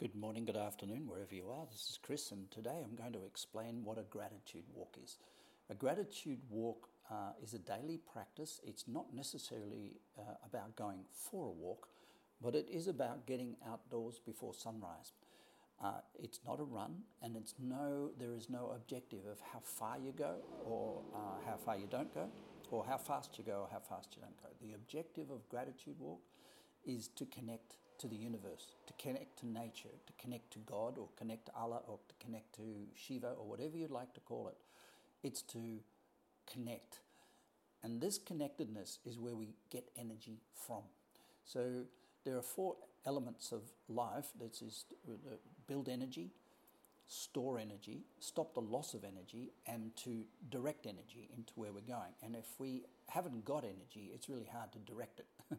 Good morning, good afternoon, wherever you are. This is Chris, and today I'm going to explain what a gratitude walk is. A gratitude walk uh, is a daily practice. It's not necessarily uh, about going for a walk, but it is about getting outdoors before sunrise. Uh, it's not a run, and it's no. There is no objective of how far you go, or uh, how far you don't go, or how fast you go, or how fast you don't go. The objective of gratitude walk is to connect to the universe, to connect to nature, to connect to God, or connect to Allah, or to connect to Shiva, or whatever you'd like to call it. It's to connect. And this connectedness is where we get energy from. So there are four elements of life that is build energy, store energy, stop the loss of energy, and to direct energy into where we're going. And if we haven't got energy, it's really hard to direct it.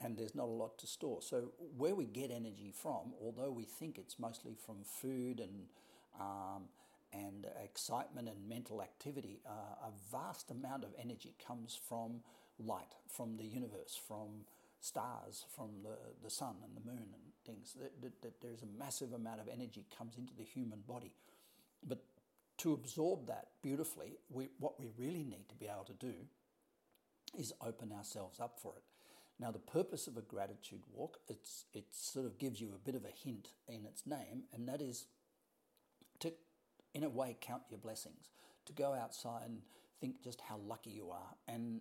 and there's not a lot to store. So, where we get energy from, although we think it's mostly from food and um, and excitement and mental activity, uh, a vast amount of energy comes from light, from the universe, from stars, from the, the sun and the moon and things. That, that, that there's a massive amount of energy comes into the human body. But to absorb that beautifully, we, what we really need to be able to do is open ourselves up for it. Now, the purpose of a gratitude walk, it's, it sort of gives you a bit of a hint in its name, and that is to, in a way, count your blessings, to go outside and think just how lucky you are. And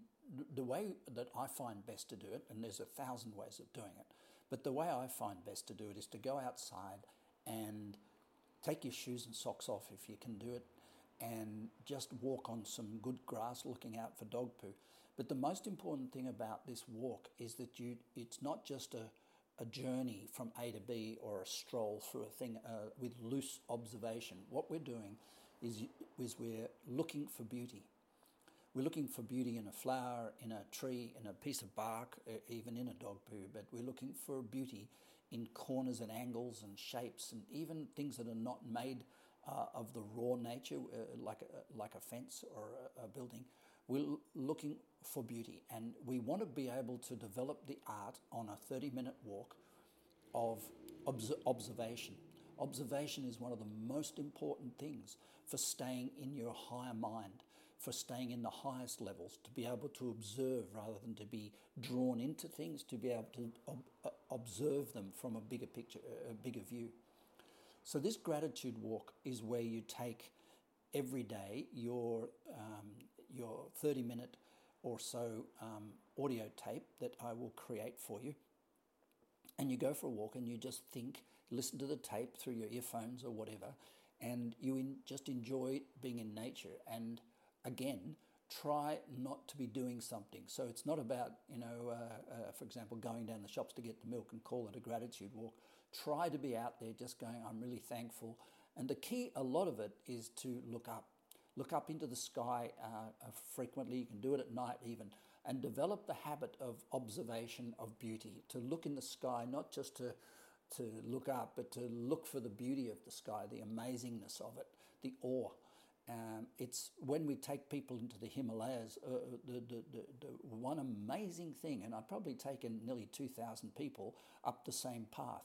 the way that I find best to do it, and there's a thousand ways of doing it, but the way I find best to do it is to go outside and take your shoes and socks off if you can do it, and just walk on some good grass looking out for dog poo. But the most important thing about this walk is that you it's not just a a journey from A to B or a stroll through a thing uh, with loose observation. What we're doing is, is we're looking for beauty. We're looking for beauty in a flower, in a tree, in a piece of bark, even in a dog poo, but we're looking for beauty in corners and angles and shapes and even things that are not made uh, of the raw nature, uh, like, a, like a fence or a, a building. We're looking for beauty, and we want to be able to develop the art on a 30 minute walk of obs- observation. Observation is one of the most important things for staying in your higher mind, for staying in the highest levels, to be able to observe rather than to be drawn into things, to be able to ob- uh, observe them from a bigger picture, a bigger view. So, this gratitude walk is where you take every day your, um, your 30 minute or so um, audio tape that I will create for you. And you go for a walk and you just think, listen to the tape through your earphones or whatever, and you in, just enjoy being in nature. And again, try not to be doing something. So it's not about, you know, uh, uh, for example, going down the shops to get the milk and call it a gratitude walk. Try to be out there just going, I'm really thankful. And the key, a lot of it, is to look up. Look up into the sky uh, uh frequently. You can do it at night even. And develop the habit of observation of beauty, to look in the sky, not just to to look up, but to look for the beauty of the sky, the amazingness of it, the awe. Um, it's when we take people into the Himalayas, uh, uh, the, the, the, the, one amazing thing, and I've probably taken nearly 2,000 people up the same path.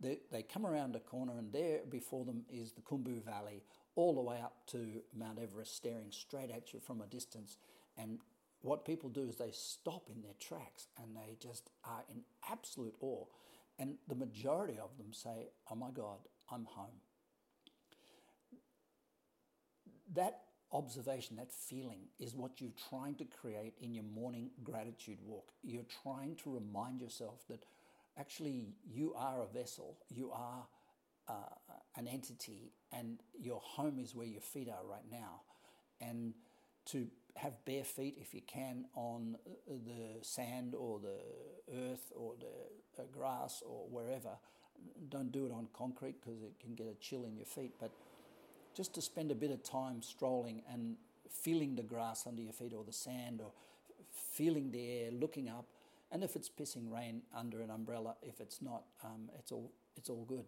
They, they come around a corner, and there before them is the Khumbu Valley, all the way up to Mount Everest, staring straight at you from a distance. And what people do is they stop in their tracks and they just are in absolute awe. And the majority of them say, Oh my God, I'm home that observation, that feeling, is what you're trying to create in your morning gratitude walk. You're trying to remind yourself that actually you are a vessel, you are uh, an entity, and your home is where your feet are right now. And to have bare feet, if you can, on the sand or the earth or the uh, grass or wherever. Don't do it on concrete because it can get a chill in your feet, but just to spend a bit of time strolling and feeling the grass under your feet or the sand or feeling the air, looking up. And if it's pissing rain under an umbrella, if it's not, um, it's all it's all good.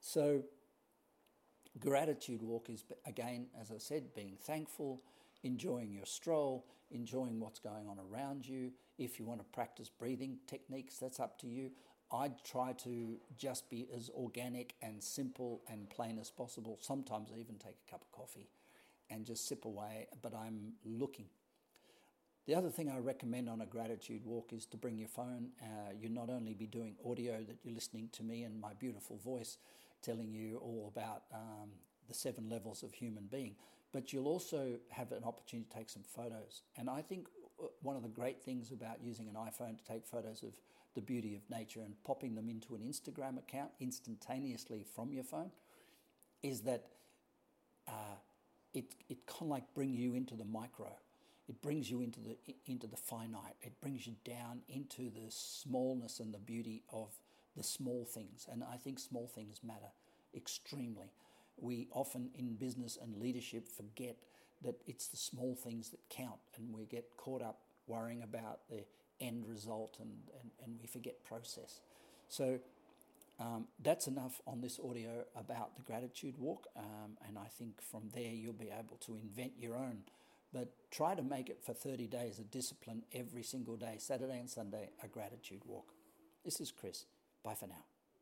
So, gratitude walk is again, as I said, being thankful, enjoying your stroll, enjoying what's going on around you. If you want to practice breathing techniques, that's up to you. I try to just be as organic and simple and plain as possible. Sometimes I even take a cup of coffee and just sip away, but I'm looking. The other thing I recommend on a gratitude walk is to bring your phone. Uh, you'll not only be doing audio that you're listening to me and my beautiful voice telling you all about um, the seven levels of human being, but you'll also have an opportunity to take some photos. And I think uh, one of the great things about using an iPhone to take photos of the beauty of nature and popping them into an Instagram account instantaneously from your phone is that uh, it, it kind of like brings you into the micro. It brings you into the into the finite. It brings you down into the smallness and the beauty of the small things. And I think small things matter extremely. We often in business and leadership forget that it's the small things that count, and we get caught up worrying about the end result and, and, and we forget process. So um, that's enough on this audio about the gratitude walk, um, and I think from there you'll be able to invent your own. But try to make it for 30 days a discipline every single day, Saturday and Sunday, a gratitude walk. This is Chris. Bye for now.